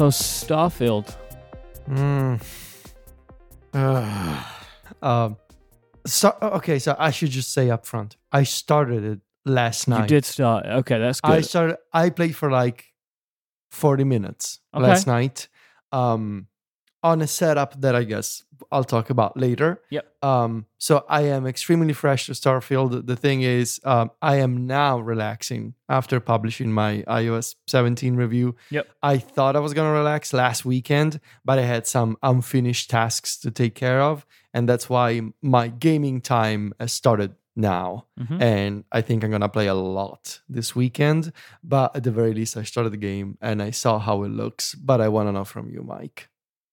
So Starfield. Mm. Ugh. um, so okay, so I should just say up front, I started it last night. You did start. Okay, that's good. I started. I played for like forty minutes Okay. last night, um, on a setup that I guess I'll talk about later. Yep. Um, so I am extremely fresh to Starfield. The thing is, um, I am now relaxing after publishing my iOS 17 review. Yep. I thought I was gonna relax last weekend, but I had some unfinished tasks to take care of, and that's why my gaming time has started now Mhm. and I think I'm gonna play a lot this weekend. But at the very least, I started the game and I saw how it looks. But I want to know from you, Myke.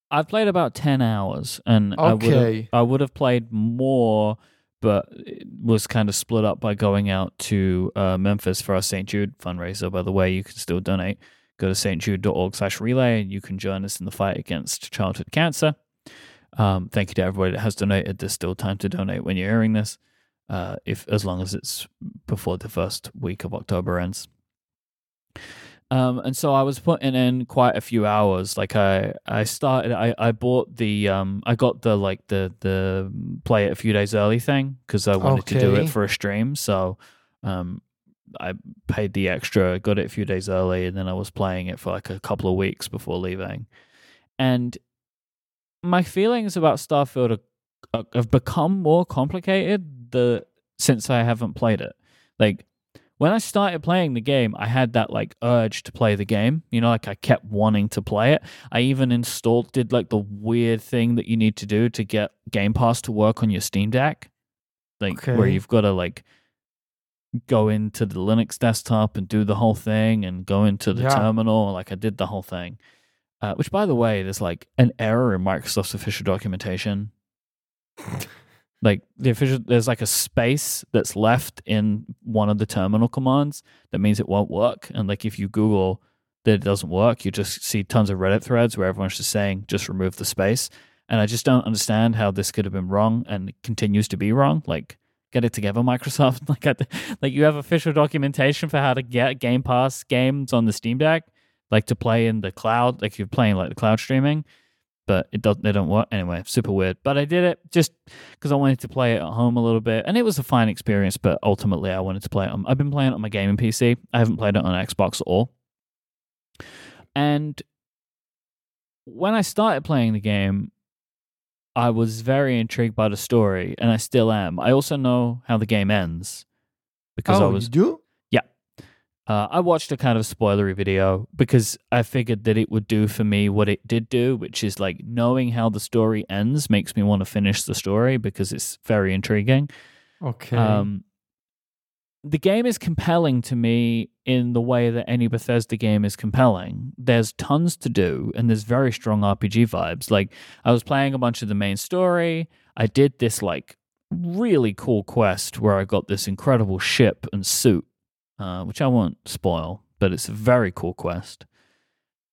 I've played about ten hours, and I would have, I would have played more, but it was kind of split up by going out to uh, Memphis for our St. Jude fundraiser. By the way, you can still donate. Go to stjude.org/relay, and you can join us in the fight against childhood cancer. Um, thank you to everybody that has donated. There's still time to donate when you're hearing this, uh, if as long as it's before the first week of October ends. Um, and so I was putting in quite a few hours. Like I, I started. I, I bought the. Um, I got the like the the play it a few days early thing because I wanted to do it for a stream. So, um, I paid the extra, got it a few days early, and then I was playing it for like a couple of weeks before leaving. And my feelings about Starfield are, have become more complicated the since I haven't played it. Like when I started playing the game, I had that like urge to play the game. You know, like I kept wanting to play it. I even installed did like the weird thing that you need to do to get Game Pass to work on your Steam Deck. Like where you've got to like go into the Linux desktop and do the whole thing and go into the Yeah. terminal. Like I did the whole thing. Uh, which, by the way, there's like an error in Microsoft's official documentation. like the official, there's like a space that's left in one of the terminal commands that means it won't work. And like if you Google that it doesn't work, you just see tons of Reddit threads where everyone's just saying just remove the space. And I just don't understand how this could have been wrong and continues to be wrong. Like get it together, Microsoft. like like you have official documentation for how to get Game Pass games on the Steam Deck like to play in the cloud, like you're playing like the cloud streaming, but it doesn't. They don't work anyway. Super weird. But I did it just because I wanted to play it at home a little bit, and it was a fine experience. But ultimately, I wanted to play it. On, I've been playing it on my gaming PC. I haven't played it on Xbox at all. And when I started playing the game, I was very intrigued by the story, and I still am. I also know how the game ends because I oh, was you do? Uh, I watched a kind of spoilery video because I figured that it would do for me what it did do, which is like knowing how the story ends makes me want to finish the story because it's very intriguing. Okay. Um, the game is compelling to me in the way that any Bethesda game is compelling. There's tons to do, and there's very strong RPG vibes. Like I was playing a bunch of the main story. I did this like really cool quest where I got this incredible ship and suit, uh, which I won't spoil, but it's a very cool quest.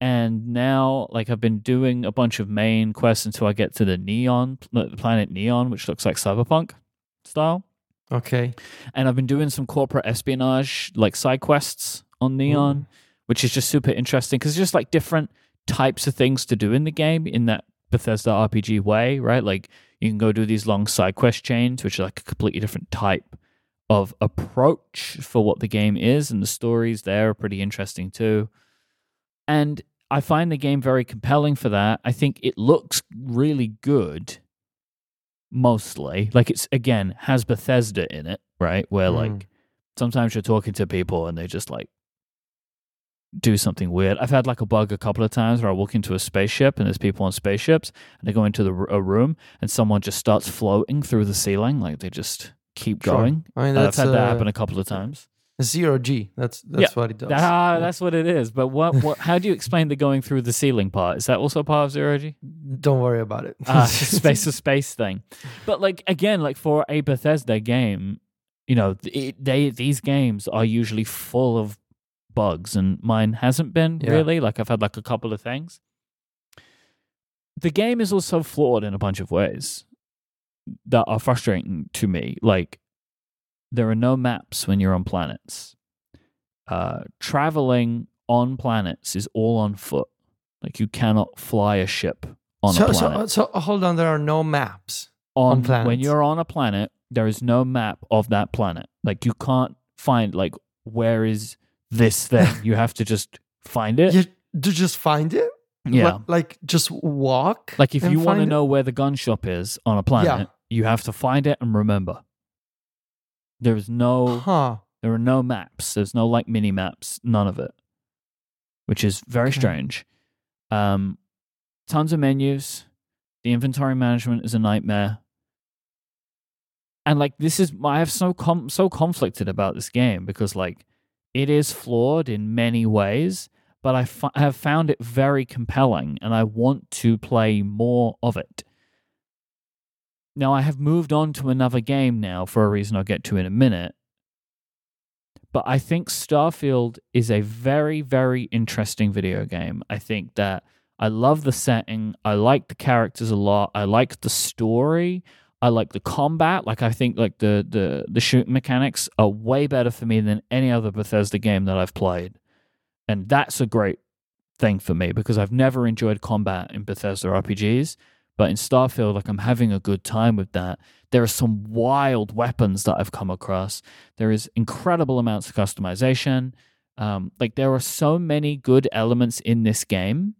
And now, like I've been doing a bunch of main quests until I get to the Neon the planet Neon, which looks like cyberpunk style okay. and I've been doing some corporate espionage, like side quests on Neon, which is just super interesting because it's just like different types of things to do in the game in that Bethesda RPG way, right? Like you can go do these long side quest chains, which are like a completely different type of approach for what the game is, and the stories there are pretty interesting too. And I find the game very compelling for that. I think it looks really good mostly. Like it's again has Bethesda in it, right? Where Mm. like sometimes you're talking to people and they just like do something weird. I've had like a bug a couple of times where I walk into a spaceship and there's people on spaceships and they go into the a room and someone just starts floating through the ceiling, like they just keep Sure. going. I mean, I've that's had that uh, happen a couple of times. zero G. That's that's what it does. Ah, Yeah. that's what it is. But what, what? How do you explain the going through the ceiling part? Is that also part of zero G? Don't worry about it. uh, space to space thing. But like again, like for a Bethesda game, you know, it, they these games are usually full of bugs, and mine hasn't been Yeah. really. Like I've had like a couple of things. The game is also flawed in a bunch of ways that are frustrating to me. Like there are no maps when you're on planets. Uh, traveling on planets is all on foot. Like you cannot fly a ship on so, a planet. so, so uh, hold on. There are no maps. on, on when you're on a planet, there is no map of that planet. Like you can't find like where is this thing. you have to just find it. You to just find it. Yeah. Li- like just walk. Like if you want to know where the gun shop is on a planet, you have to find it and remember. There is no Huh. there are no maps. There's no like mini maps, none of it. Which is very Okay. strange. Um tons of menus. The inventory management is a nightmare. And like this is I have so com- so conflicted about this game because like it is flawed in many ways, but I f- have found it very compelling and I want to play more of it. Now, I have moved on to another game now for a reason I'll get to in a minute. But I think Starfield is a very, very interesting video game. I think that I love the setting. I like the characters a lot. I like the story. I like the combat. Like I think like the the the shooting mechanics are way better for me than any other Bethesda game that I've played. And that's a great thing for me because I've never enjoyed combat in Bethesda RPGs. But in Starfield, like I'm having a good time with that. There are some wild weapons that I've come across. There is incredible amounts of customization. Um, like there are so many good elements in this game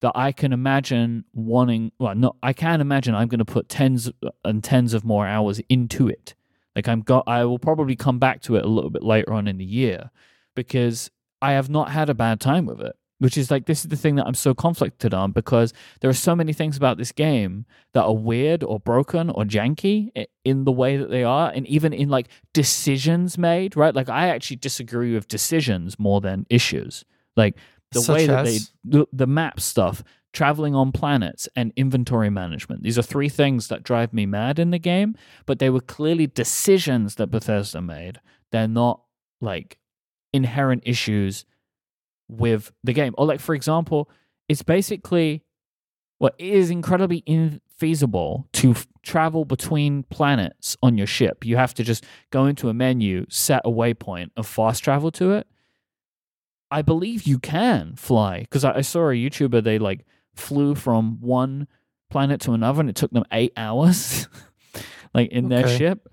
that I can imagine wanting. Well, no, I can imagine I'm going to put tens and tens of more hours into it. Like I'm got. I will probably come back to it a little bit later on in the year because I have not had a bad time with it. Which is like this is the thing that I'm so conflicted on because there are so many things about this game that are weird or broken or janky in the way that they are, and even in like decisions made. Right? Like I actually disagree with decisions more than issues. Like the Such way that they the, the map stuff traveling on planets and inventory management these are three things that drive me mad in the game but they were clearly decisions that bethesda made they're not like inherent issues with the game or like for example it's basically well it is incredibly infeasible to f- travel between planets on your ship you have to just go into a menu set a waypoint and fast travel to it I believe you can fly because I, I saw a YouTuber they like flew from one planet to another and it took them eight hours, like in their ship.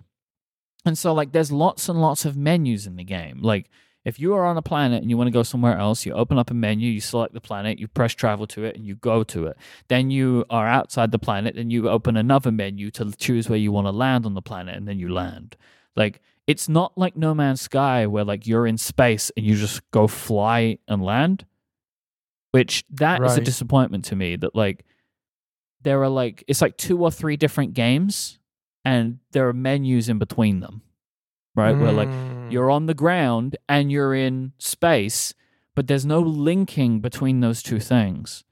And so like there's lots and lots of menus in the game. Like if you are on a planet and you want to go somewhere else, you open up a menu, you select the planet, you press travel to it, and you go to it. Then you are outside the planet, and you open another menu to choose where you want to land on the planet, and then you land. Like it's not like No Man's Sky where like you're in space and you just go fly and land. Which that is a disappointment to me that like there are like it's like two or three different games and there are menus in between them. Right? Where like hmm. Mm. you're on the ground and you're in space, but there's no linking between those two things.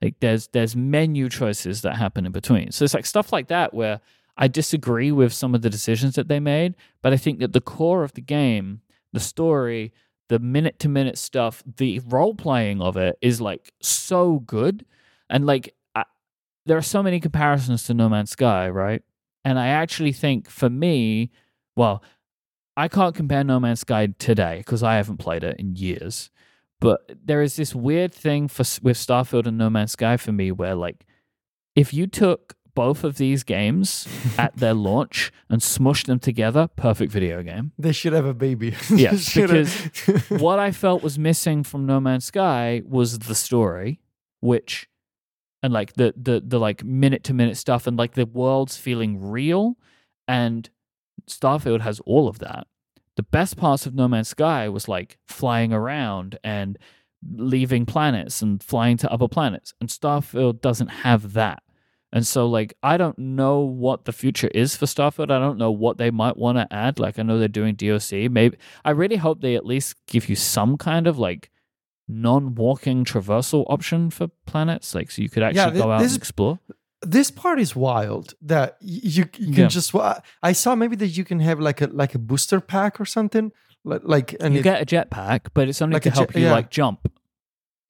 Like there's there's menu choices that happen in between. So it's like stuff like that where I disagree with some of the decisions that they made, but I think that the core of the game, the story, the minute to minute stuff, the role playing of it is like so good. And like I, there are so many comparisons to No Man's Sky, right? And I actually think for me, well, I can't compare No Man's Sky today because I haven't played it in years. But there is this weird thing for with Starfield and No Man's Sky for me where like if you took both of these games at their launch and smushed them together, perfect video game. They should have a baby. Yes, because what I felt was missing from No Man's Sky was the story, which and like the the the like minute to minute stuff and like the world's feeling real and Starfield has all of that. The best parts of No Man's Sky was like flying around and leaving planets and flying to other planets and Starfield doesn't have that. And so like I don't know what the future is for Starfield. I don't know what they might want to add. Like I know they're doing DLC. Maybe I really hope they at least give you some kind of like non-walking traversal option for planets, like so you could actually Yeah, go out this- and explore. This part is wild that you, you can Yeah. just i saw maybe that you can have like a like a booster pack or something like, like and you it- get a jetpack, but it's only like to a jet- help you yeah. like jump.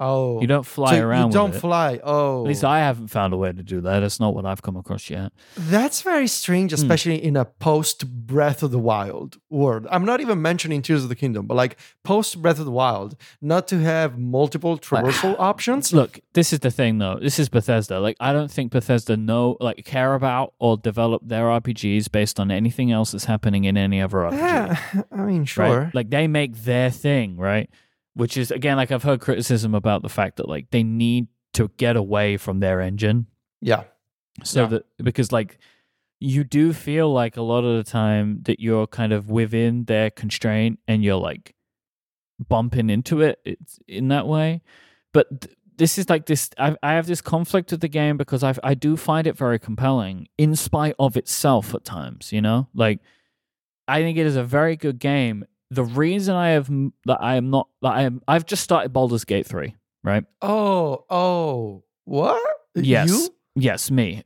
Oh, You don't fly so around You don't with it. fly. Oh, At least I haven't found a way to do that. That's not what I've come across yet. That's very strange, Hmm. especially in a post Breath of the Wild world. I'm not even mentioning Tears of the Kingdom, but like post Breath of the Wild, not to have multiple traversal options. Look, this is the thing though. This is Bethesda. Like I don't think Bethesda know like care about or develop their RPGs based on anything else that's happening in any other RPG. Yeah, I mean, right? sure. Like they make their thing, right? Which is again like I've heard criticism about the fact that like they need to get away from their engine. Yeah. So Yeah. that because like you do feel like a lot of the time that you're kind of within their constraint and you're like bumping into it it's in that way. But th- this is like this I, I have this conflict with the game because I I do find it very compelling in spite of itself at times, you know? Like I think it is a very good game. The reason I have that I am not that I am I've just started Baldur's Gate 3, right? Oh, oh, what? Yes. You? Yes, me.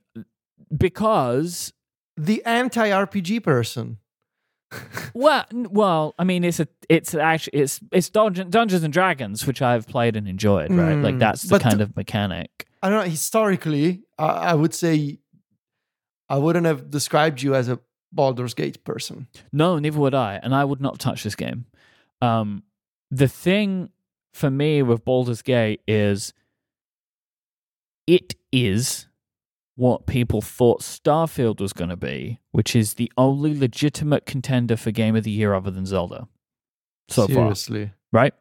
Because The anti RPG person. Well, well, I mean, it's a, it's actually, it's, it's Dungeon, Dungeons and Dragons, which I've played and enjoyed, right? like Mm, that's the kind of mechanic. I don't know. Historically, I, I would say I wouldn't have described you as a Baldur's Gate person. No, neither would I, and I would not touch this game. Um, the thing for me with Baldur's Gate is, it is what people thought Starfield was going to be, which is the only legitimate contender for Game of the Year other than Zelda. So far. Seriously. far, right?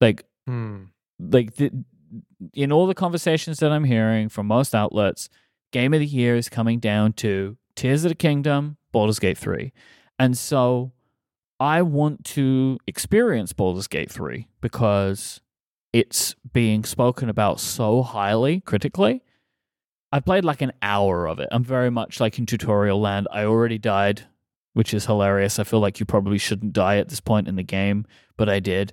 Like Hmm. like the, in all the conversations that I'm hearing from most outlets, game of the year is coming down to Tears of the Kingdom, Baldur's Gate 3. And so I want to experience Baldur's Gate 3 because it's being spoken about so highly critically. I played like an hour of it. I'm very much like in tutorial land. I already died, which is hilarious. I feel like you probably shouldn't die at this point in the game, but I did.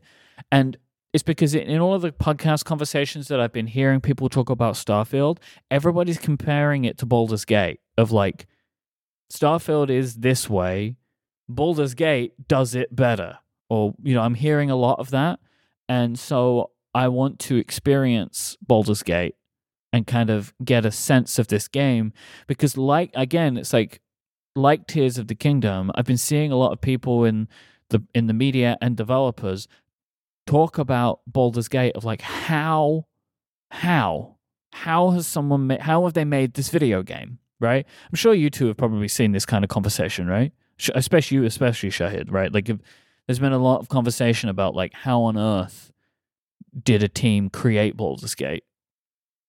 And it's because in all of the podcast conversations that I've been hearing people talk about Starfield, everybody's comparing it to Baldur's Gate of like Starfield is this way, Baldur's Gate does it better. Or, you know, I'm hearing a lot of that. And so I want to experience Baldur's Gate and kind of get a sense of this game because like again, it's like like Tears of the Kingdom, I've been seeing a lot of people in the in the media and developers talk about Baldur's Gate of like how how how has someone ma- how have they made this video game right? I'm sure you two have probably seen this kind of conversation right? Especially you especially Shahid right? Like if, there's been a lot of conversation about like how on earth did a team create Baldur's Gate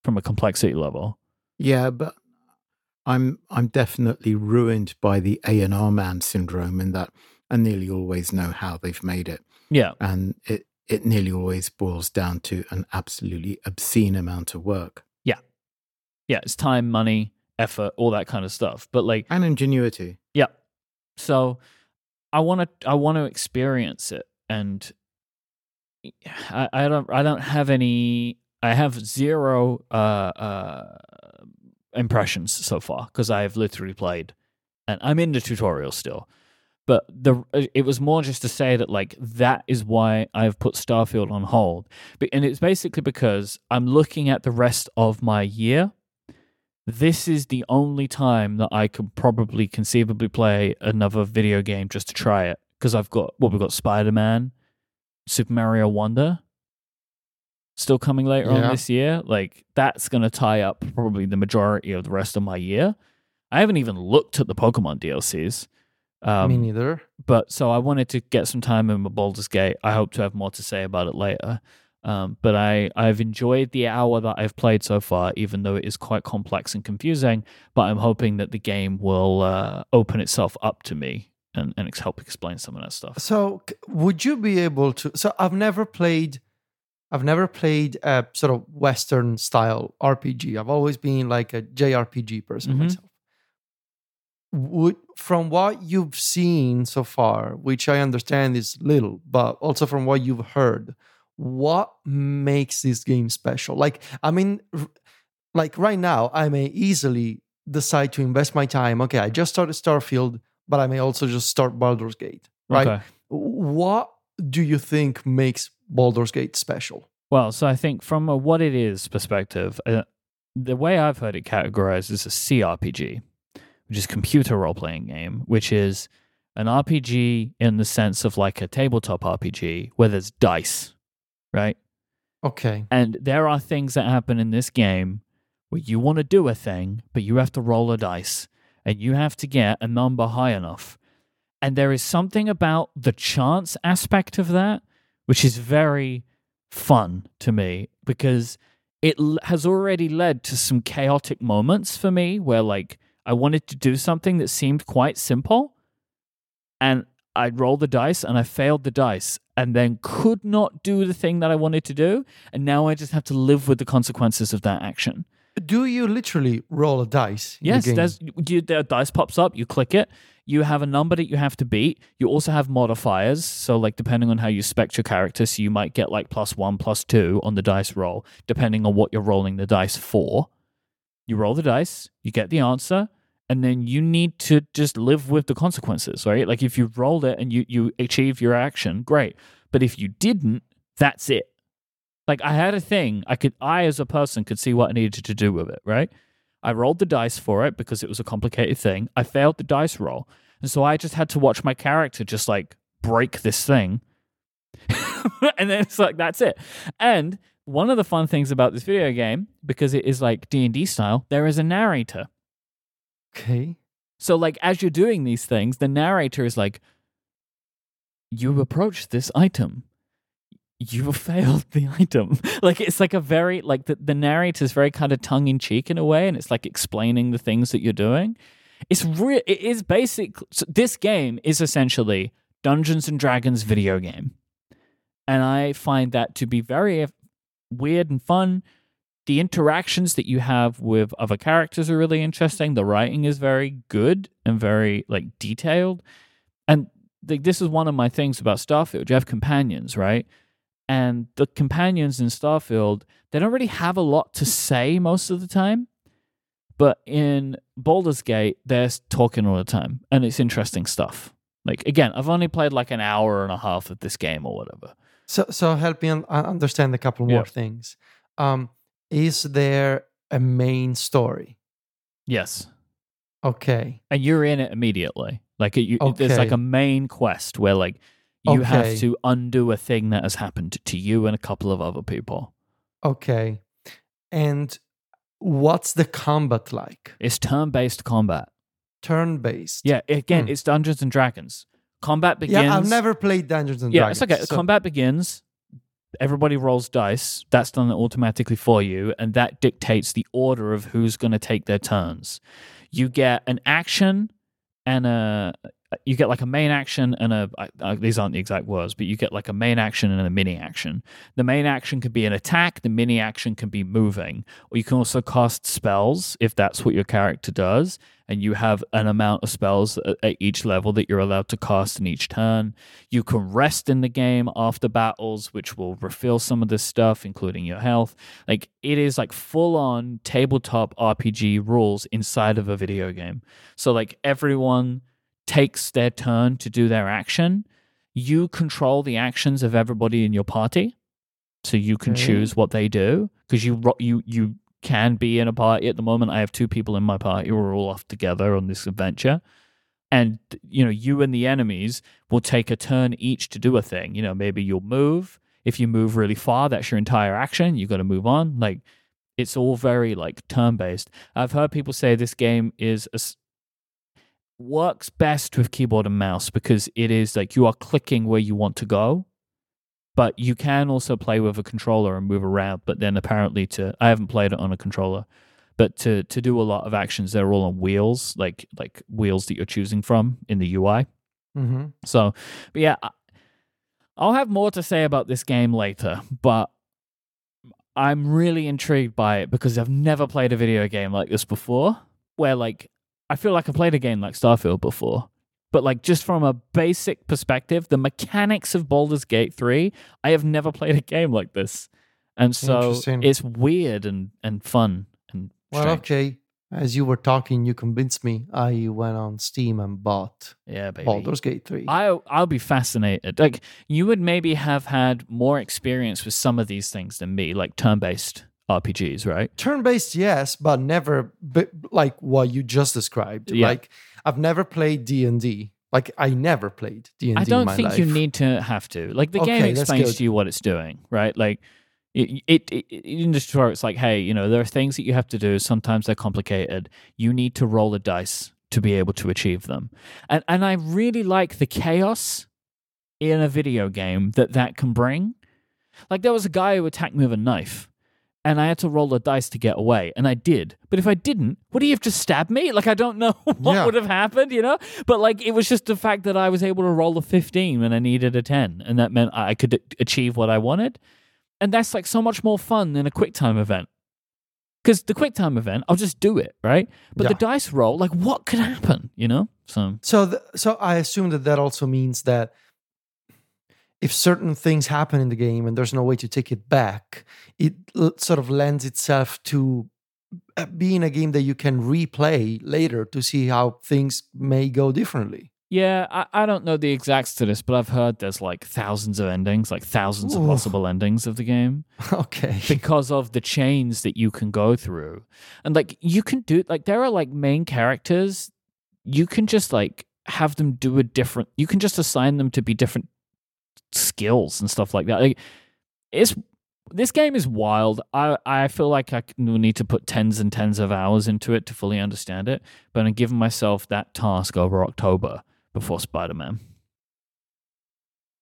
from a complexity level? Yeah, but I'm I'm definitely ruined by the A and R man syndrome in that I nearly always know how they've made it, yeah. And it it nearly always boils down to an absolutely obscene amount of work. Yeah, yeah it's time money effort all that kind of stuff but like and ingenuity. Yeah. So I want to I want to experience it and I, I don't I don't have any I have zero uh uh impressions so far because I have literally played and I'm in the tutorial still. But the it was more just to say that like that is why I've put Starfield on hold. But- And it's basically because I'm looking at the rest of my year this is the only time that I could probably conceivably play another video game just to try it because I've got what we've got Spider Man, Super Mario Wonder, still coming later Yeah. on this year. Like that's gonna tie up probably the majority of the rest of my year. I haven't even looked at the Pokemon DLCs. Um, Me neither. but so I wanted to get some time in my Baldur's Gate. I hope to have more to say about it later. Um, but I, I've enjoyed the hour that I've played so far, even though it is quite complex and confusing. But I'm hoping that the game will uh, open itself up to me and, and help explain some of that stuff. So, would you be able to? So, I've never played. I've never played a sort of Western style RPG. I've always been like a JRPG person Mhm. myself. Would from what you've seen so far, which I understand is little, but also from what you've heard, what makes this game special? Like, I mean, like right now, I may easily decide to invest my time. Okay, I just started Starfield, but I may also just start Baldur's Gate, right? Okay. What do you think makes Baldur's Gate special? Well, so I think from a what it is perspective, uh, the way I've heard it categorized is a CRPG, which is computer role playing game, which is an RPG in the sense of like a tabletop RPG where there's dice, right? Okay. And there are things that happen in this game where you want to do a thing, but you have to roll a dice and you have to get a number high enough. And there is something about the chance aspect of that which is very fun to me because it l- has already led to some chaotic moments for me where like I wanted to do something that seemed quite simple and I rolled the dice and I failed the dice and then could not do the thing that I wanted to do and now I just have to live with the consequences of that action. Do you literally roll a dice? in the Yes, game? there's you, the dice pops up. You click it. You have a number that you have to beat. You also have modifiers. So, like depending on how you spec your character, so you might get like plus one, plus two on the dice roll, depending on what you're rolling the dice for. You roll the dice, you get the answer, and then you need to just live with the consequences, right? Like if you rolled it and you you achieve your action, great. But if you didn't, that's it. Like I had a thing, I could I as a person could see what I needed to do with it, right? I rolled the dice for it because it was a complicated thing. I failed the dice roll. And so I just had to watch my character just like break this thing. and then it's like that's it. And one of the fun things about this video game because it is like D&D style, there is a narrator. Okay. So like as you're doing these things, the narrator is like you hmm. approach this item. You have failed the item. like it's like a very like the, the narrator is very kind of tongue in cheek in a way, and it's like explaining the things that you're doing. It's real. It is basic. So this game is essentially Dungeons and Dragons video game, and I find that to be very uh, weird and fun. The interactions that you have with other characters are really interesting. The writing is very good and very like detailed. And like this is one of my things about Starfield. You have companions, right? And the companions in Starfield, they don't really have a lot to say most of the time. But in Baldur's Gate, they're talking all the time, and it's interesting stuff. Like again, I've only played like an hour and a half of this game or whatever. So so help me un- understand a couple Yeah. more things. Um, is there a main story? Yes, Okay. and you're in it immediately. Like you, there's like a main quest where like you have to undo a thing that has happened to you and a couple of other people. Okay. And what's the combat like? It's turn-based combat. Turn based. Yeah, again, Hmm. it's Dungeons and Dragons. Combat begins. Yeah, I've never played Dungeons and Dragons. Yeah, it's okay. so- Combat begins. Everybody rolls dice. That's done automatically for you, and that dictates the order of who's going to take their turns. You get an action and a. You get like a main action and a. I- I- these aren't the exact words, but you get like a main action and a mini action. The main action can be an attack. The mini action can be moving, or you can also cast spells if that's what your character does. And you have an amount of spells at, at each level that you're allowed to cast in each turn. You can rest in the game after battles, which will refill some of this stuff, including your health. Like it is like full on tabletop RPG rules inside of a video game. So like everyone takes their turn to do their action. You control the actions of everybody in your party. So you can Okay. choose what they do because you you you can be in a party at the moment. I have two people in my party who are all off together on this adventure and you know you and the enemies will take a turn each to do a thing you know maybe you'll move if you move really far that's your entire action you got to move on like it's all very like turn based i've heard people say this game is a works best with keyboard and mouse because it is like you are clicking where you want to go but you can also play with a controller and move around but then apparently to i haven't played it on a controller but to to do a lot of actions they're all on wheels like like wheels that you're choosing from in the ui mm-hmm. so but yeah i'll have more to say about this game later but i'm really intrigued by it because i've never played a video game like this before where like i feel like i played a game like starfield before but like just from a basic perspective the mechanics of Baldur's Gate 3 I have never played a game like this and so it's weird and and fun and Well, okay. As you were talking, you convinced me. I went on Steam and bought Yeah, baby. Baldur's Gate 3. I I'll be fascinated. Like you would maybe have had more experience with some of these things than me, like turn-based RPGs, right? Turn-based, yes, but never b- like what you just described. Yeah. Like I've never played D&D. Like I never played D&D I don't think life. you need to have to. Like the game Okay, that's explains to you what it's doing, right? Like it, it, it in the tutorial, it's like, hey, you know, there are things that you have to do. Sometimes they're complicated. You need to roll a dice to be able to achieve them. And and I really like the chaos in a video game that that can bring. Like there was a guy who attacked me with a knife. And I had to roll the dice to get away, and I did. But if I didn't, would he have just stabbed me? Like I don't know what Yeah. would have happened, you know. But like it was just the fact that I was able to roll a fifteen when I needed a ten, and that meant I could achieve what I wanted. And that's like so much more fun than a quick time event. Because the quick time event, I'll just do it, right? But the dice roll, like what could happen, you know? So So, th- so I assume that that also means that if certain things happen in the game and there's no way to take it back, it l- sort of lends itself to uh, being a game that you can replay later to see how things may go differently. Yeah, I, I don't know the exacts to this, but I've heard there's like thousands of endings, like thousands of possible endings of the game okay. because of the chains that you can go through. And like you can do like there are like main characters, you can just like have them do a different you can just assign them to be different skills and stuff like that. Like it's this game is wild. I I feel like I need to put tens and tens of hours into it to fully understand it. But I'm giving myself that task over October before Spider Man.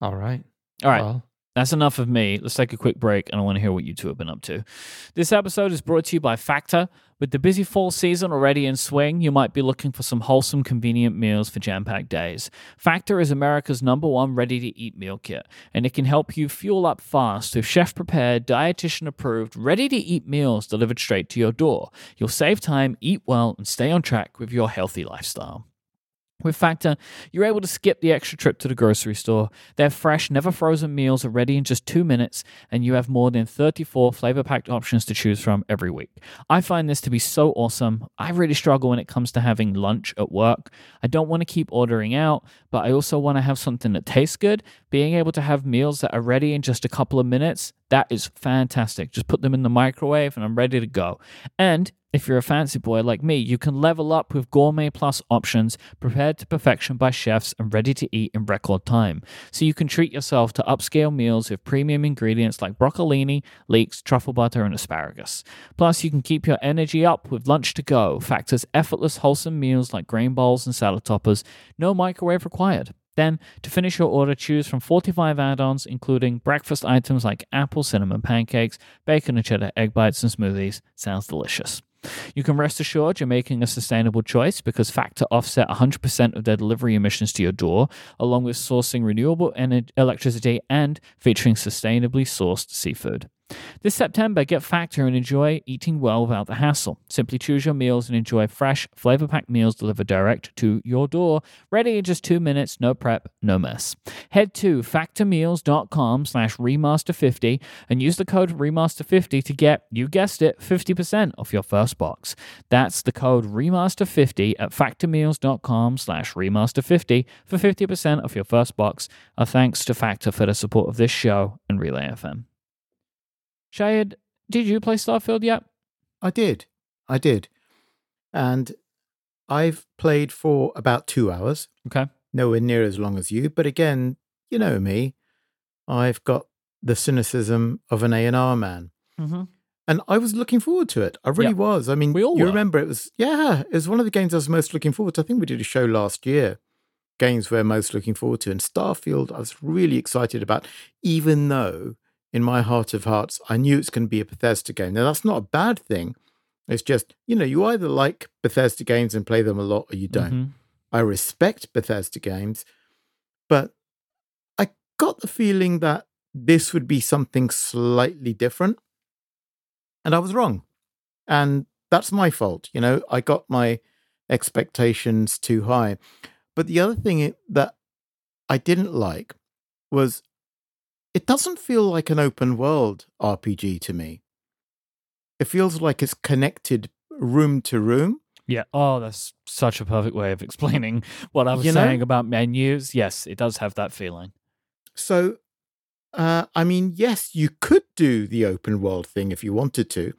All right. All right. Well, That's enough of me. Let's take a quick break, and I want to hear what you two have been up to. This episode is brought to you by Factor. With the busy fall season already in swing, you might be looking for some wholesome, convenient meals for jam packed days. Factor is America's number one ready to eat meal kit, and it can help you fuel up fast with chef prepared, dietitian approved, ready to eat meals delivered straight to your door. You'll save time, eat well, and stay on track with your healthy lifestyle. With Factor, you're able to skip the extra trip to the grocery store. Their fresh, never frozen meals are ready in just two minutes, and you have more than 34 flavor packed options to choose from every week. I find this to be so awesome. I really struggle when it comes to having lunch at work. I don't want to keep ordering out, but I also want to have something that tastes good. Being able to have meals that are ready in just a couple of minutes, that is fantastic. Just put them in the microwave and I'm ready to go. And if you're a fancy boy like me, you can level up with Gourmet Plus options prepared to perfection by chefs and ready to eat in record time. So you can treat yourself to upscale meals with premium ingredients like broccolini, leeks, truffle butter, and asparagus. Plus, you can keep your energy up with lunch to go. Factors effortless, wholesome meals like grain bowls and salad toppers. No microwave required. Then, to finish your order, choose from 45 add ons, including breakfast items like apple cinnamon pancakes, bacon and cheddar egg bites, and smoothies. Sounds delicious. You can rest assured you're making a sustainable choice because Factor offset 100% of their delivery emissions to your door, along with sourcing renewable ener- electricity and featuring sustainably sourced seafood. This September, get Factor and enjoy eating well without the hassle. Simply choose your meals and enjoy fresh, flavor packed meals delivered direct to your door, ready in just two minutes, no prep, no mess. Head to factormeals.com slash remaster50 and use the code remaster50 to get, you guessed it, 50% off your first box. That's the code remaster50 at factormeals.com slash remaster50 for 50% off your first box. A thanks to Factor for the support of this show and Relay FM. Shahid, did you play Starfield yet? I did. I did. And I've played for about two hours, Okay. nowhere near as long as you. But again, you know me, I've got the cynicism of an A&R man. Mm-hmm. And I was looking forward to it. I really Yeah. was. I mean, We all you were. remember it was, yeah, it was one of the games I was most looking forward to. I think we did a show last year, games we're most looking forward to. And Starfield, I was really excited about, even though in my heart of hearts, I knew it's going to be a Bethesda game. Now, that's not a bad thing. It's just, you know, you either like Bethesda games and play them a lot or you don't. Mm-hmm. I respect Bethesda games, but I got the feeling that this would be something slightly different. And I was wrong. And that's my fault. You know, I got my expectations too high. But the other thing that I didn't like was it doesn't feel like an open world RPG to me. It feels like it's connected room to room. Yeah. Oh, that's such a perfect way of explaining what I was You know? saying about menus. Yes, it does have that feeling. So, uh, I mean, yes, you could do the open world thing if you wanted to.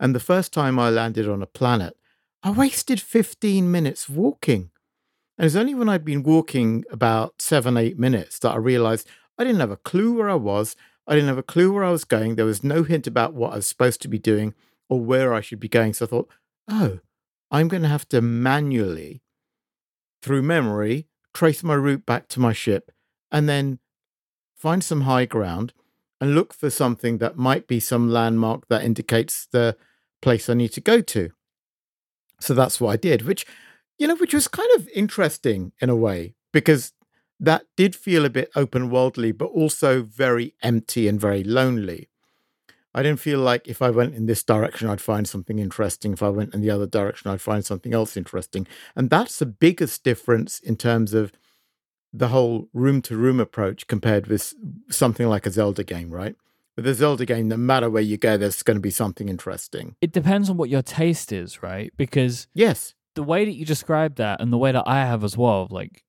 And the first time I landed on a planet, I wasted 15 minutes walking. And it's only when I'd been walking about seven, eight minutes that I realized I didn't have a clue where I was. I didn't have a clue where I was going. There was no hint about what I was supposed to be doing or where I should be going. So I thought, oh, I'm going to have to manually, through memory, trace my route back to my ship and then find some high ground and look for something that might be some landmark that indicates the place I need to go to. So that's what I did, which, you know, which was kind of interesting in a way because that did feel a bit open worldly, but also very empty and very lonely. I didn't feel like if I went in this direction, I'd find something interesting. If I went in the other direction, I'd find something else interesting. And that's the biggest difference in terms of the whole room to room approach compared with something like a Zelda game, right? With a Zelda game, no matter where you go, there's going to be something interesting. It depends on what your taste is, right? Because Yes. the way that you describe that and the way that I have as well, like,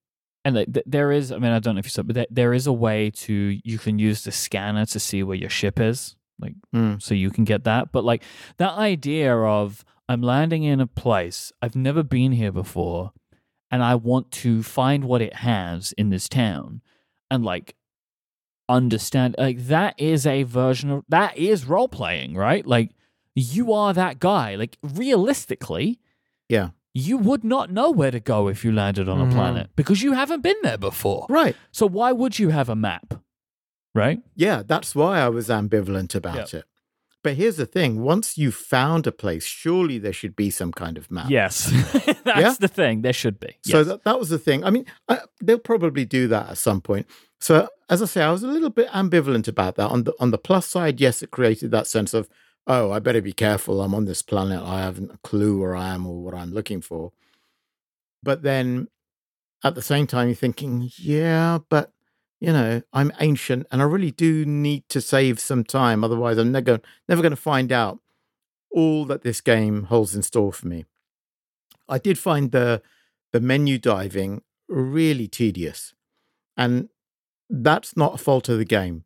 and like, th- there is, I mean, I don't know if you saw, but there, there is a way to, you can use the scanner to see where your ship is, like, Mm. so you can get that. But like, that idea of, I'm landing in a place, I've never been here before, and I want to find what it has in this town and like, understand like that is a version of that is role playing right like you are that guy like realistically Yeah. You would not know where to go if you landed on a Mhm. planet because you haven't been there before. Right. So why would you have a map? Right? Yeah. That's why I was ambivalent about it. But here's the thing once you've found a place, surely there should be some kind of map. Yes. That's Yeah? the thing. There should be. So Yes. that, that was the thing. I mean, I, they'll probably do that at some point. So as I say, I was a little bit ambivalent about that. On the on the plus side, yes, it created that sense of, oh, I better be careful. I'm on this planet. I haven't a clue where I am or what I'm looking for. But then at the same time, you're thinking, yeah, but you know, I'm ancient and I really do need to save some time. Otherwise, I'm never never going to find out all that this game holds in store for me. I did find the the menu diving really tedious. And that's not a fault of the game.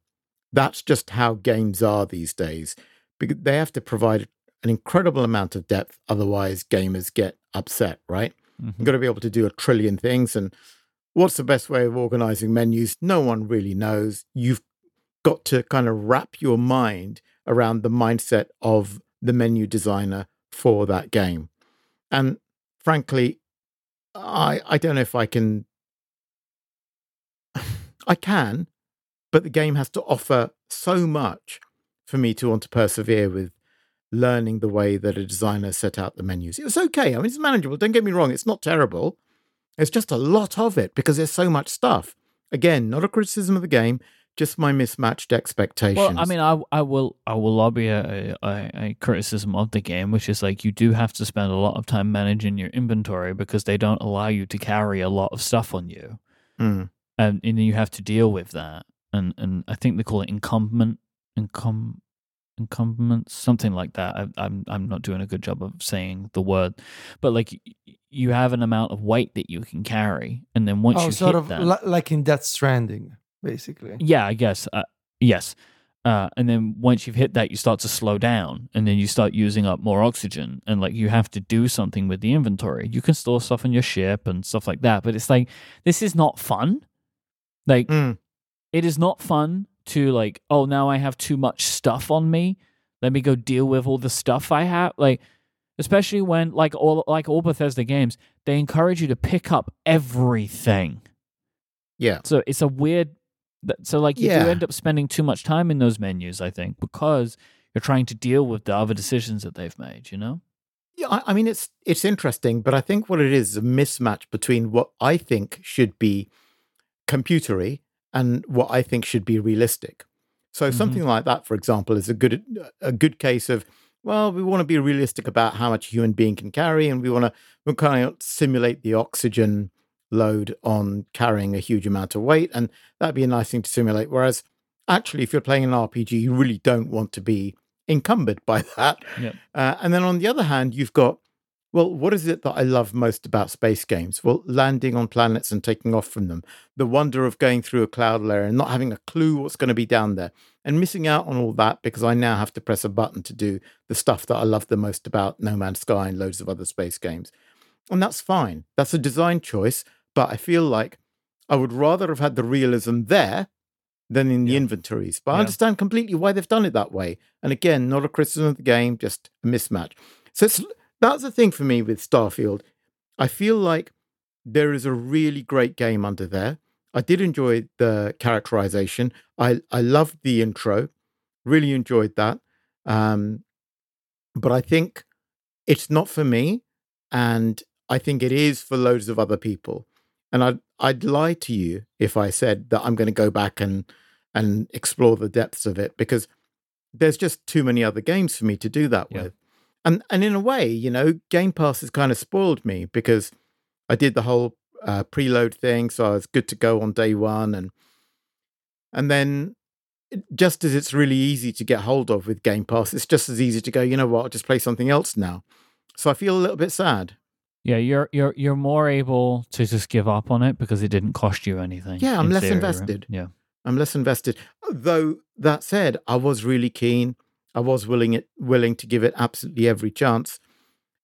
That's just how games are these days. Because they have to provide an incredible amount of depth, otherwise gamers get upset, right? Mhm. You've got to be able to do a trillion things. And what's the best way of organizing menus? No one really knows. You've got to kind of wrap your mind around the mindset of the menu designer for that game. And frankly, I I don't know if I can I can, but the game has to offer so much for me to want to persevere with learning the way that a designer set out the menus. It was okay. I mean, it's manageable. Don't get me wrong. It's not terrible. It's just a lot of it because there's so much stuff. Again, not a criticism of the game, just my mismatched expectations. Well, I mean, I, I will I will lobby a, a, a criticism of the game, which is like you do have to spend a lot of time managing your inventory because they don't allow you to carry a lot of stuff on you. Mm. and and you have to deal with that. And and I think they call it incumbent, incum, incumbents, something like that. I, I'm I'm not doing a good job of saying the word, but like you have an amount of weight that you can carry, and then once oh, you sort of that, li- like in Death Stranding, basically. yeah, I guess. Uh, yes. Uh, and then once you've hit that, you start to slow down, and then you start using up more oxygen, and like you have to do something with the inventory. You can store stuff on your ship and stuff like that, but it's like this is not fun. Like Mm. it is not fun to like, oh, now I have too much stuff on me. Let me go deal with all the stuff I have. Like, especially when like all like all Bethesda games, they encourage you to pick up everything. Yeah. So it's a weird. So like you Yeah. do end up spending too much time in those menus, I think, because you're trying to deal with the other decisions that they've made. You know? Yeah, I, I mean it's it's interesting, but I think what it is is a mismatch between what I think should be computery and what I think should be realistic. So Mhm. something like that, for example, is a good a good case of well, we want to be realistic about how much a human being can carry, and we want to we kind of simulate the oxygen load on carrying a huge amount of weight, and that'd be a nice thing to simulate. Whereas, actually, if you're playing an RPG, you really don't want to be encumbered by that. Yep. Uh, and then on the other hand, you've got well, what is it that I love most about space games? Well, landing on planets and taking off from them, the wonder of going through a cloud layer and not having a clue what's going to be down there, and missing out on all that because I now have to press a button to do the stuff that I love the most about No Man's Sky and loads of other space games. And that's fine. That's a design choice, but I feel like I would rather have had the realism there than in the Yeah. inventories. But I understand completely why they've done it that way. And again, not a criticism of the game, just a mismatch. So it's, that's the thing for me with Starfield. I feel like there is a really great game under there. I did enjoy the characterization. I, I loved the intro, really enjoyed that. Um, but I think it's not for me. And I think it is for loads of other people. And I'd, I'd lie to you if I said that I'm going to go back and, and explore the depths of it because there's just too many other games for me to do that Yeah. with. And, and in a way, you know, Game Pass has kind of spoiled me because I did the whole uh, preload thing, so I was good to go on day one, and and then just as it's really easy to get hold of with Game Pass, it's just as easy to go. You know what? I'll just play something else now. So I feel a little bit sad. Yeah, you're you're you're more able to just give up on it because it didn't cost you anything. Yeah, I'm in less theory, right? invested. Yeah. I'm less invested. Though that said, I was really keen. I was willing it willing to give it absolutely every chance.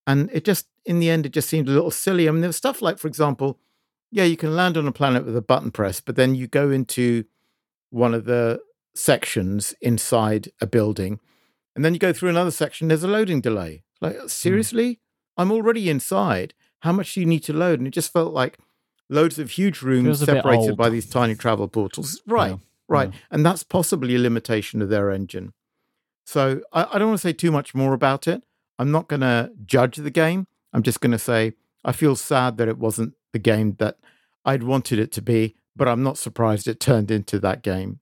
And it just in the end it just seemed a little silly. I mean there was stuff like, for example, yeah, you can land on a planet with a button press, but then you go into one of the sections inside a building, and then you go through another section, there's a loading delay. Like, hmm. seriously? I'm already inside. How much do you need to load? And it just felt like loads of huge rooms Feels a bit separated by these tiny travel portals. Right. Yeah, Right. yeah. And that's possibly a limitation of their engine. So I, I don't want to say too much more about it. I'm not going to judge the game. I'm just going to say I feel sad that it wasn't the game that I'd wanted it to be, but I'm not surprised it turned into that game.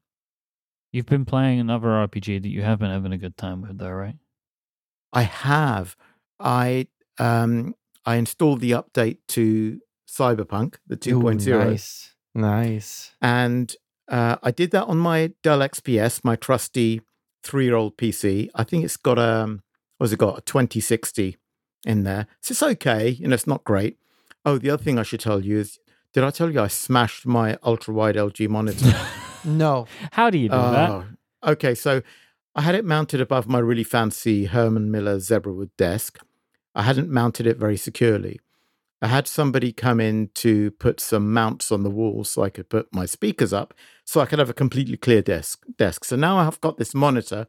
You've been playing another RPG that you have been having a good time with, though, right? I have. I um I installed the update to Cyberpunk, the 2.0. Ooh, nice. Nice. And uh, I did that on my Dell XPS, my trusty three-year-old PC. I think it's got a, um, what's it got? A 2060 in there. So it's okay. You know, it's not great. Oh, the other thing I should tell you is, did I tell you I smashed my ultra-wide LG monitor? No. How do you do that? Oh, Okay, so I had it mounted above my really fancy Herman Miller Zebrawood desk. I hadn't mounted it very securely. I had somebody come in to put some mounts on the wall so I could put my speakers up so I could have a completely clear desk desk. So now I've got this monitor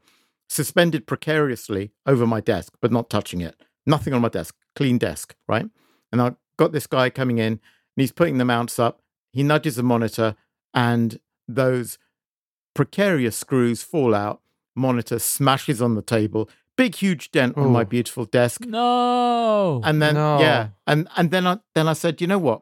suspended precariously over my desk, but not touching it. Nothing on my desk, clean desk, right? And I've got this guy coming in and he's putting the mounts up. He nudges the monitor and those precarious screws fall out. Monitor smashes on the table. Big huge dent on my beautiful desk. No. And then No. yeah, and and then I then I said, you know what?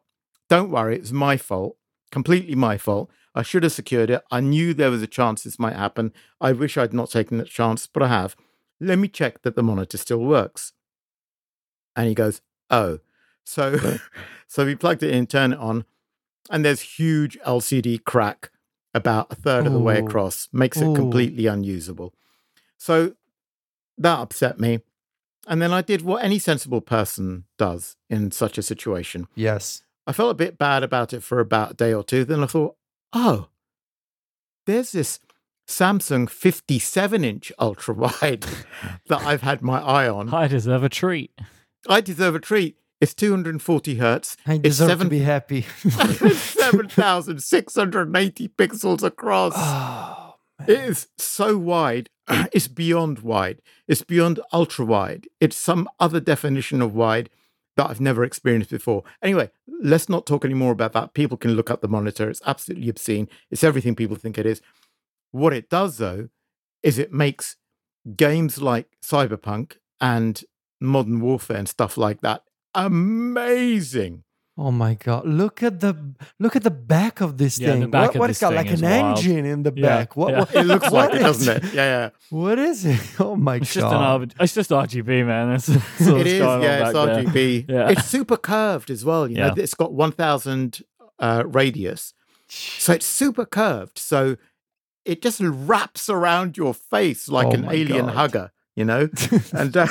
Don't worry, it was my fault, completely my fault. I should have secured it. I knew there was a chance this might happen. I wish I'd not taken that chance, but I have. Let me check that the monitor still works. And he goes, oh, so so we plugged it in, turn it on, and there's huge LCD crack about a third of the way across, makes it Ooh. completely unusable. So that upset me. And then I did what any sensible person does in such a situation. Yes. I felt a bit bad about it for about a day or two. Then I thought, oh, there's this Samsung 57 inch ultra wide that I've had my eye on. I deserve a treat. I deserve a treat. It's 240 hertz. I It's deserve seven- to be happy. 7,680 pixels across. oh, It is so wide. It's beyond wide. It's beyond ultra wide. It's some other definition of wide that I've never experienced before. Anyway, let's not talk any more about that. People can look up the monitor. It's absolutely obscene. It's everything people think it is. What it does, though, is it makes games like Cyberpunk and Modern Warfare and stuff like that amazing. Oh my god! Look at the look at the back of this Yeah, the thing. back what of what this it's got like an wild. engine in the Yeah, back. What, yeah. what It looks like what it, is- doesn't it? Yeah, What is it? Oh my It's just an god! It's just RGB, man. That's, that's It is, yeah, it's back there. RGB. Yeah. It's super curved as well. You know, Yeah. it's got 1,000 uh, radius. So it's super curved. So it just wraps around your face like Oh an alien God. hugger, you know? and uh,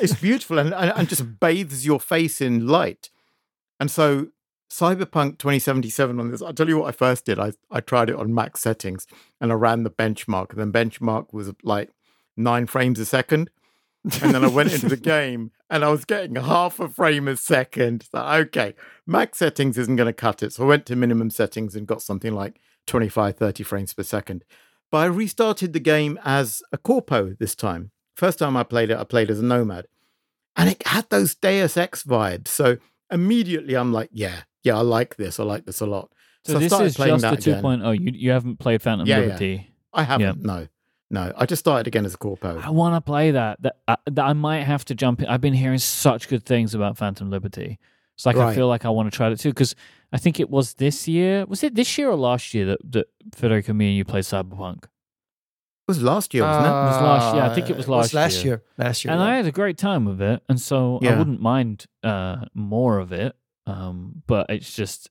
it's beautiful and, and, and just bathes your face in light. And so Cyberpunk 2077 on this, I'll tell you what I first did. I, I tried it on max settings and I ran the benchmark. And then benchmark was like nine frames a second. And then I went into the game and I was getting half a frame a second. So, okay, max settings isn't going to cut it. So I went to minimum settings and got something like 25, 30 frames per second. But I restarted the game as a corpo this time. First time I played it, I played as a nomad. And it had those Deus Ex vibes. So immediately I'm like, yeah, yeah, I like this. I like this a lot. So, I this is just the again. 2.0. You you haven't played Phantom Yeah, yeah. Liberty. I haven't. No, no. I just started again as a corpo. I want to play that. That, uh, that I might have to jump in. I've been hearing such good things about Phantom Liberty. It's like I feel like I want to try it too because I think it was this year. Was it this year or last year that, that Federico, me and you played Cyberpunk? It was last year, wasn't it? was last year. I think it was Uh, last last year. year. Last year. and. I had a great time with it, and so I Yeah. wouldn't mind uh, more of it. Um, but it's just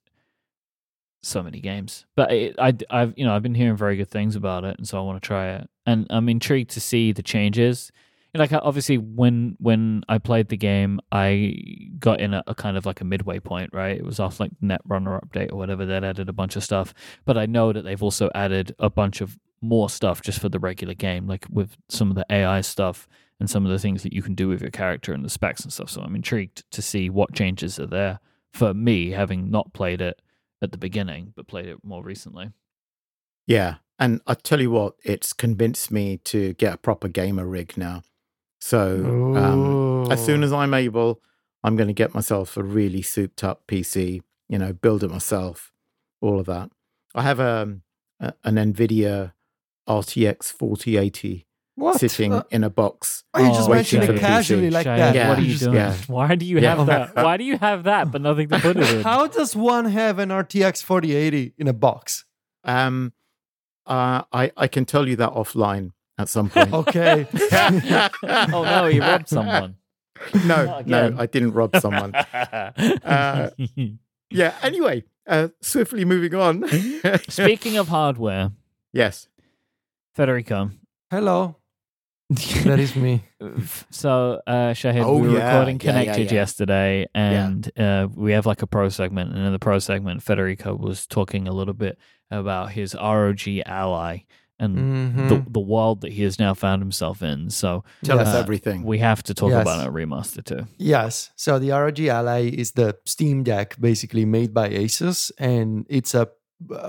so many games. But it, I, have you know, I've been hearing very good things about it, and so I want to try it. And I'm intrigued to see the changes. You know, Like obviously, when when I played the game, I got in a, a kind of like a midway point, right? It was off like Netrunner update or whatever that added a bunch of stuff. But I know that they've also added a bunch of more stuff just for the regular game, like with some of the AI stuff and some of the things that you can do with your character and the specs and stuff. So I'm intrigued to see what changes are there for me, having not played it at the beginning, but played it more recently. Yeah. And I tell you what, it's convinced me to get a proper gamer rig now. So um, as soon as I'm able, I'm going to get myself a really souped up PC, you know, build it myself, all of that. I have um, a, an NVIDIA RTX 4080 what? sitting Uh, in a box. Are you just Oh, mentioned it casually like Cheyenne, that. Yeah. what are you doing? yeah. Why do you Yeah. have that? Why do you have that but nothing to put it in? How does one have an RTX 4080 in a box? Um, uh, I, I can tell you that offline at some point. Okay. oh no, you robbed someone. no, no. I didn't rob someone. Uh, yeah. Anyway, uh, swiftly moving on. Speaking of hardware, yes. Federico. Hello. That is me. so uh Shahid, Oh, we were yeah, recording yeah, Connected yeah. yesterday and uh we have like a pro segment and in the pro segment Federico was talking a little bit about his ROG Ally and Mhm. the the world that he has now found himself in. So Tell us Uh, everything. we have to talk Yes. about a remaster too. Yes. So the ROG Ally is the Steam Deck basically made by Asus and it's a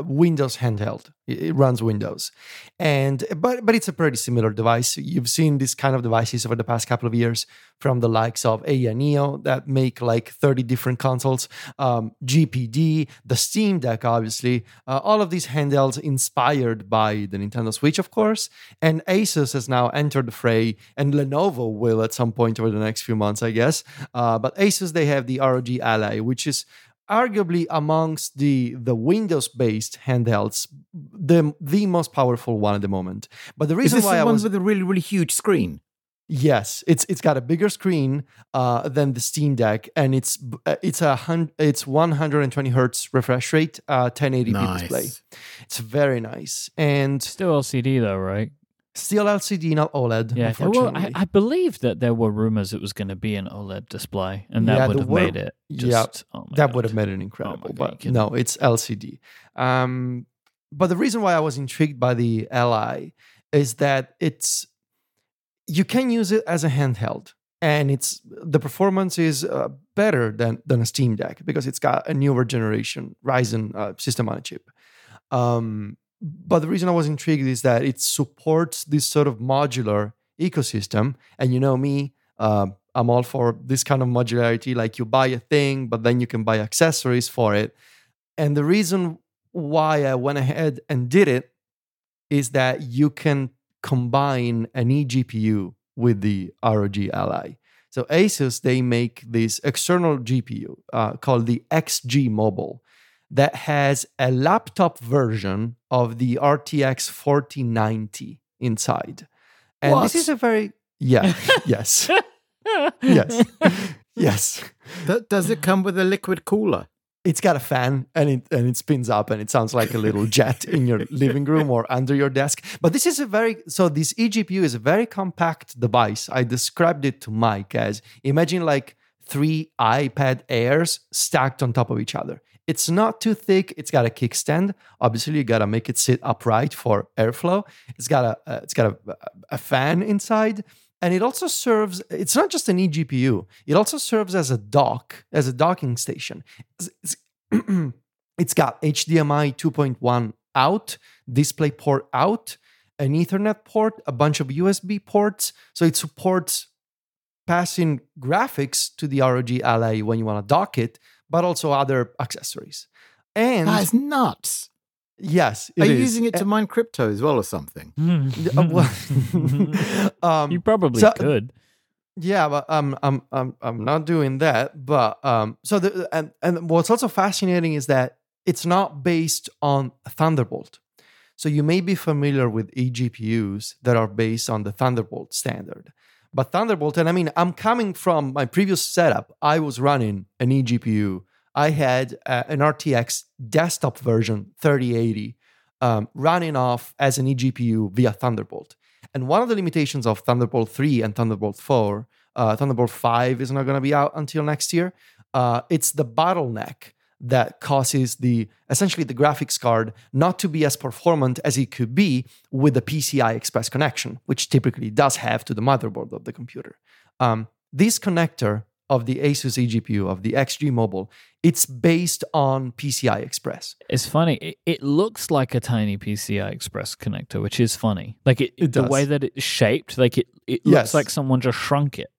Windows handheld. It runs Windows. And but but it's a pretty similar device. You've seen these kind of devices over the past couple of years from the likes of Ayaneo that make like 30 different consoles, um, GPD, the Steam Deck, obviously, uh, all of these handhelds inspired by the Nintendo Switch, of course. And Asus has now entered the fray, and Lenovo will at some point over the next few months, I guess. Uh, but Asus, they have the ROG Ally, which is arguably amongst the the Windows based handhelds the the most powerful one at the moment. But the Is reason this why the I one was with a really, really huge screen? Yes, it's it's got a bigger screen uh, than the Steam Deck, and it's uh, it's a hun- it's 120 hertz refresh rate, uh, 1080p display. It's very nice, and Still LCD though, right? Still LCD, not OLED. Yeah. Well. I, I believe that there were rumors it was going to be an OLED display, and that Yeah, would have made it. yeah, Just, oh that God. would have made it incredible. God, but no, it's LCD. Um, but the reason why I was intrigued by the Ally is that it's you can use it as a handheld, and it's the performance is uh, better than than a Steam Deck because it's got a newer generation Ryzen uh, system on a chip. Um, but the reason I was intrigued is that it supports this sort of modular ecosystem, and you know me. Uh, I'm all for this kind of modularity. Like you buy a thing, but then you can buy accessories for it. And the reason why I went ahead and did it is that you can combine an eGPU with the ROG Ally. So Asus they make this external GPU uh, called the XG Mobile that has a laptop version of the RTX 4090 inside. And What? this is a very yeah yes yes yes Th- Does it come with a liquid cooler? it's got a fan and it and it spins up and it sounds like a little jet in your living room or under your desk. But this is a very so this eGPU is a very compact device. I described it to Myke as imagine like three iPad Airs stacked on top of each other. It's not too thick. It's got a kickstand. Obviously, you gotta make it sit upright for airflow. It's got a uh, it's got a, a fan inside, and it also serves. It's not just an eGPU. It also serves as a dock, as a docking station. It's, it's, it's got HDMI 2.1 out, DisplayPort out, an Ethernet port, a bunch of USB ports. So it supports passing graphics to the ROG Ally when you want to dock it, but also other accessories. And That is nuts. yes, it Are you is. using it to mine crypto as well or something? Uh, um, you probably so- could. Yeah, but um, I'm I'm I'm not doing that. But um, so the and and what's also fascinating is that it's not based on Thunderbolt. So you may be familiar with eGPUs that are based on the Thunderbolt standard. But Thunderbolt, and I mean, I'm coming from my previous setup. I was running an eGPU. I had uh, an RTX desktop version 3080 um, running off as an eGPU via Thunderbolt. And one of the limitations of Thunderbolt 3 and Thunderbolt 4, uh, Thunderbolt 5 is not going to be out until next year. Uh, it's the bottleneck that causes the essentially the graphics card not to be as performant as it could be with the PCI Express connection, which typically does have to the motherboard of the computer. Um, this connector of the Asus eGPU of the XG Mobile, it's based on PCI Express. It's funny. It, it looks like a tiny PCI Express connector, which is funny. Like it, It the way that it's shaped, like it, it Yes. looks like someone just shrunk it.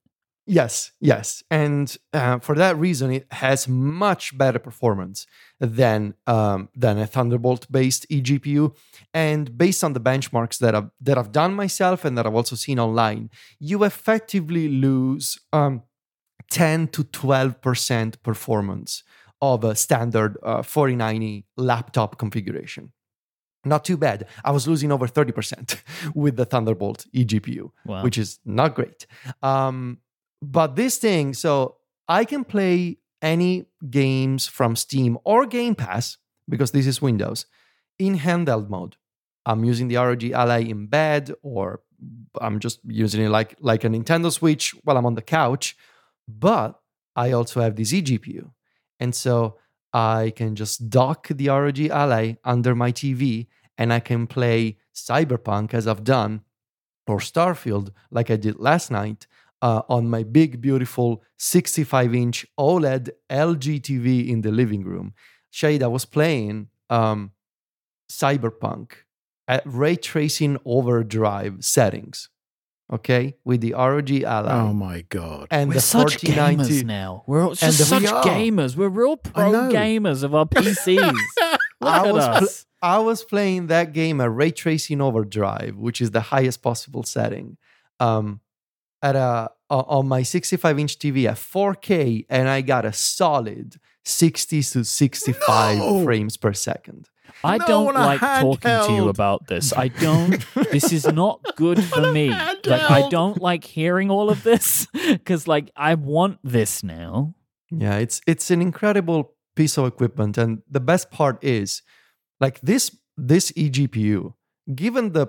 Yes, yes, and uh, for that reason, it has much better performance than um, than a Thunderbolt-based eGPU. And based on the benchmarks that I've that I've done myself and that I've also seen online, you effectively lose um, ten to twelve percent performance of a standard uh, 4090 laptop configuration. Not too bad. I was losing over 30% with the Thunderbolt eGPU Wow. which is not great. Um, but this thing, so I can play any games from Steam or Game Pass because this is Windows in handheld mode. I'm using the ROG Ally in bed, or I'm just using it like like a Nintendo Switch while I'm on the couch. But I also have this eGPU, and so I can just dock the ROG Ally under my TV, and I can play Cyberpunk as I've done or Starfield, like I did last night, uh, on my big, beautiful 65 inch OLED LG TV in the living room. Shade, I was playing um, Cyberpunk at ray tracing overdrive settings, okay, with the ROG Ally. Oh my god. and We're the such 4090. gamers now. We're all just such VR. gamers. We're real pro gamers of our PCs. Look I at was pl- us. I was playing that game at ray tracing overdrive, which is the highest possible setting, um, at a o- on my 65 inch TV at 4K, and I got a solid 60 to 65 No. frames per second. I No, don't like talking to you about this. I don't. this is not good for me. Like I don't like hearing all of this because like I want this now. Yeah, it's it's an incredible piece of equipment, and the best part is, like this this eGPU, given the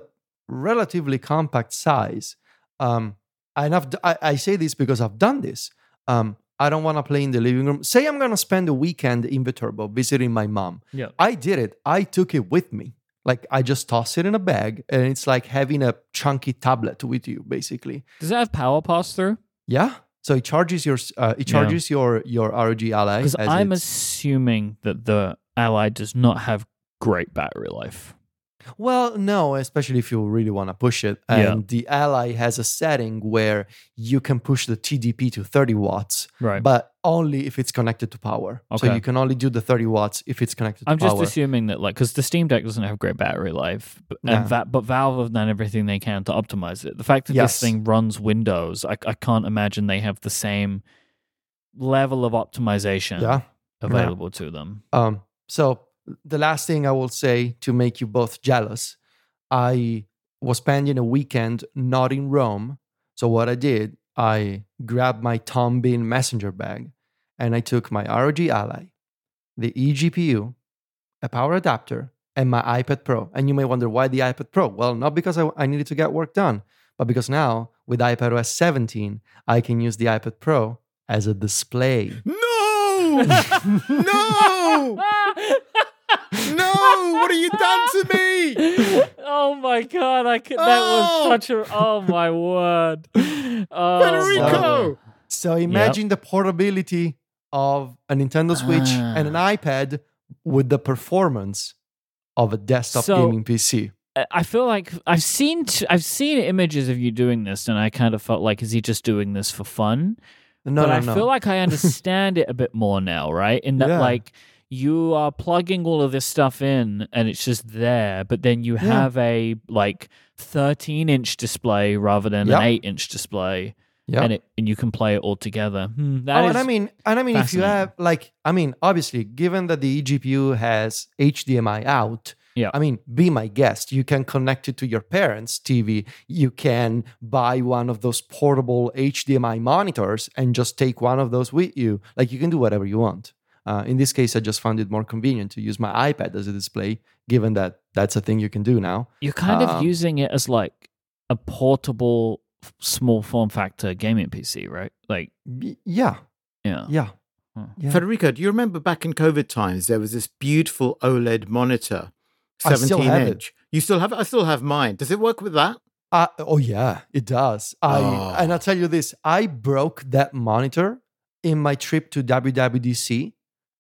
relatively compact size, um, and I've I, I say this because I've done this. Um, I don't want to play in the living room. Say I'm gonna spend a weekend in Viterbo visiting my mom. Yeah. I did it. I took it with me. Like I just toss it in a bag, and it's like having a chunky tablet with you, basically. Does it have power pass through? Yeah. So it charges your uh, it Yeah. charges your your ROG Ally. Because I'm assuming that the Ally does not have great battery life. Well, no, especially if you really want to push it. Yeah. And the Ally has a setting where you can push the TDP to 30 watts, Right. but only if it's connected to power. So you can only do the 30 watts if it's connected to I'm just power. assuming that, like, because the Steam Deck doesn't have great battery life, but, No. and Va- but Valve have done everything they can to optimize it. The fact that Yes. this thing runs Windows, I, I can't imagine they have the same level of optimization yeah. available to them. Um, so the last thing I will say to make you both jealous, I was spending a weekend not in Rome. So what I did, I grabbed my Tom Bihn messenger bag and I took my ROG Ally, the eGPU, a power adapter, and my iPad Pro. And you may wonder why the iPad Pro? Well, not because I, I needed to get work done, but because now with iPadOS 17, I can use the iPad Pro as a display. No! no! No! What have you done to me? oh my god! I could, that Oh! was such a. Oh my word! Oh, Federico! So imagine the portability of a Nintendo Switch and an Ah. iPad with the performance of a desktop So- gaming PC. I- I feel like I've seen t- I've seen images of you doing this, and I kind of felt like, is he just doing this for fun? No, but no, I no. feel like I understand it a bit more now, right? In that, Yeah. like, you are plugging all of this stuff in, and it's just there, but then you Yeah. have a like 13 inch display rather than Yep. an 8 inch display, yeah. and it and you can play it all together. Hmm, that oh, is and I mean, and I mean, if you have like, I mean, obviously, given that the eGPU has HDMI out, Yeah. I mean, be my guest. You can connect it to your parents' TV. You can buy one of those portable HDMI monitors and just take one of those with you. Like you can do whatever you want. Uh, in this case, I just found it more convenient to use my iPad as a display, given that that's a thing you can do now. you're kind of um, using it as like a portable small form factor gaming PC, right? Like, Yeah, yeah. yeah, Huh. yeah. Federico, do you remember back in COVID times there was this beautiful OLED monitor, I still 17 have it. inch? You still have it? I still have mine. Does it work with that? Uh, oh yeah, it does. I Oh. and I'll tell you this: I broke that monitor in my trip to WWDC.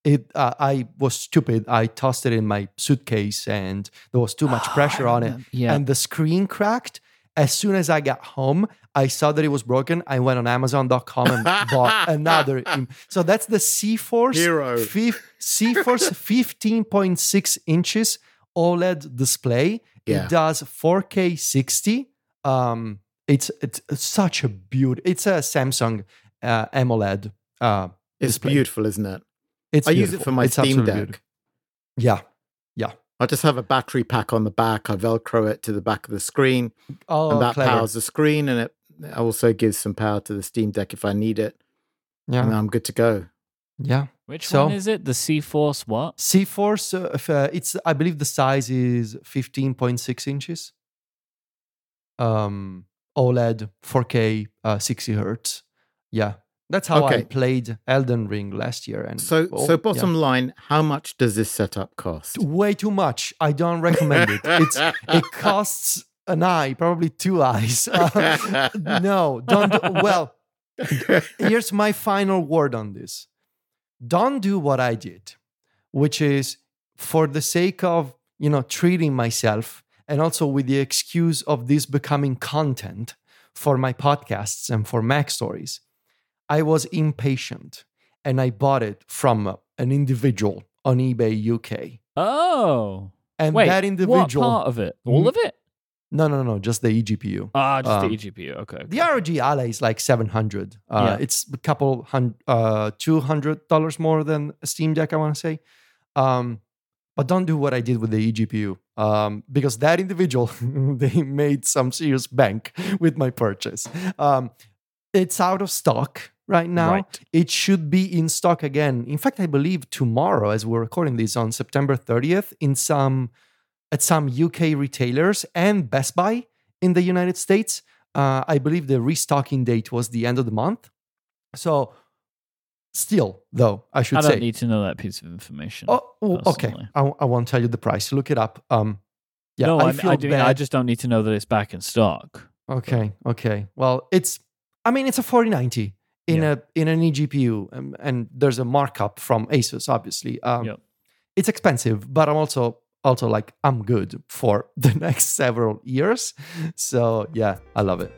It, uh, I was stupid. I tossed it in my suitcase, and there was too much pressure on it, Yeah. and the screen cracked. As soon as I got home, I saw that it was broken. I went on Amazon.com and bought another. So that's the C-Force Hero. C-Force 15.6 inches OLED display. Yeah. It does 4K 60. Um, it's it's such a beauty. It's a Samsung uh, AMOLED. Uh, It's display. beautiful, isn't it? It's I use it for my It's Steam Deck. beautiful. Yeah. I just have a battery pack on the back. I Velcro it to the back of the screen, Oh, and that clever. powers the screen, and it also gives some power to the Steam Deck if I need it, Yeah, and I'm good to go. Yeah. Which So- one is it? The C Force what? C-Force, uh, uh, it's I believe the size is 15.6 inches. Um, OLED, 4K, uh, 60 hertz. Yeah, that's how I played Elden Ring last year. And So, oh, so yeah. bottom line, how much does this setup cost? way too much. I don't recommend it. It's it costs an eye, probably two eyes. Uh, no, don't. Do, well, here's my final word on this. Don't do what I did, which is for the sake of you know treating myself and also with the excuse of this becoming content for my podcasts and for MacStories. I was impatient and I bought it from an individual on eBay UK. Oh. And Wait, that what individual part of it? All of it? No, no, no, just the eGPU. Ah, just Um, the eGPU. Okay. okay. The ROG Ally is like 700. Uh, Yeah. It's a couple hundred, uh, $200 more than a Steam Deck, I want to say. Um, but don't do what I did with the eGPU um, because that individual, they made some serious bank with my purchase. Um, it's out of stock right now. Right. It should be in stock again. In fact, I believe tomorrow, as we're recording this on September 30th, in some at some UK retailers and Best Buy in the United States. Uh, I believe the restocking date was the end of the month. So, still, though, I should say. I don't say. need to know that piece of information. oh, oh, okay. I, I won't tell you the price. Look it up. Um, yeah, no, I feel I, do, bad. I just don't need to know that it's back in stock. Okay, okay. Well, it's I mean it's a 4090 in Yeah. a in an eGPU um, and there's a markup from Asus obviously. Um Yep. it's expensive, but I'm also also like I'm good for the next several years. So, yeah, I love it.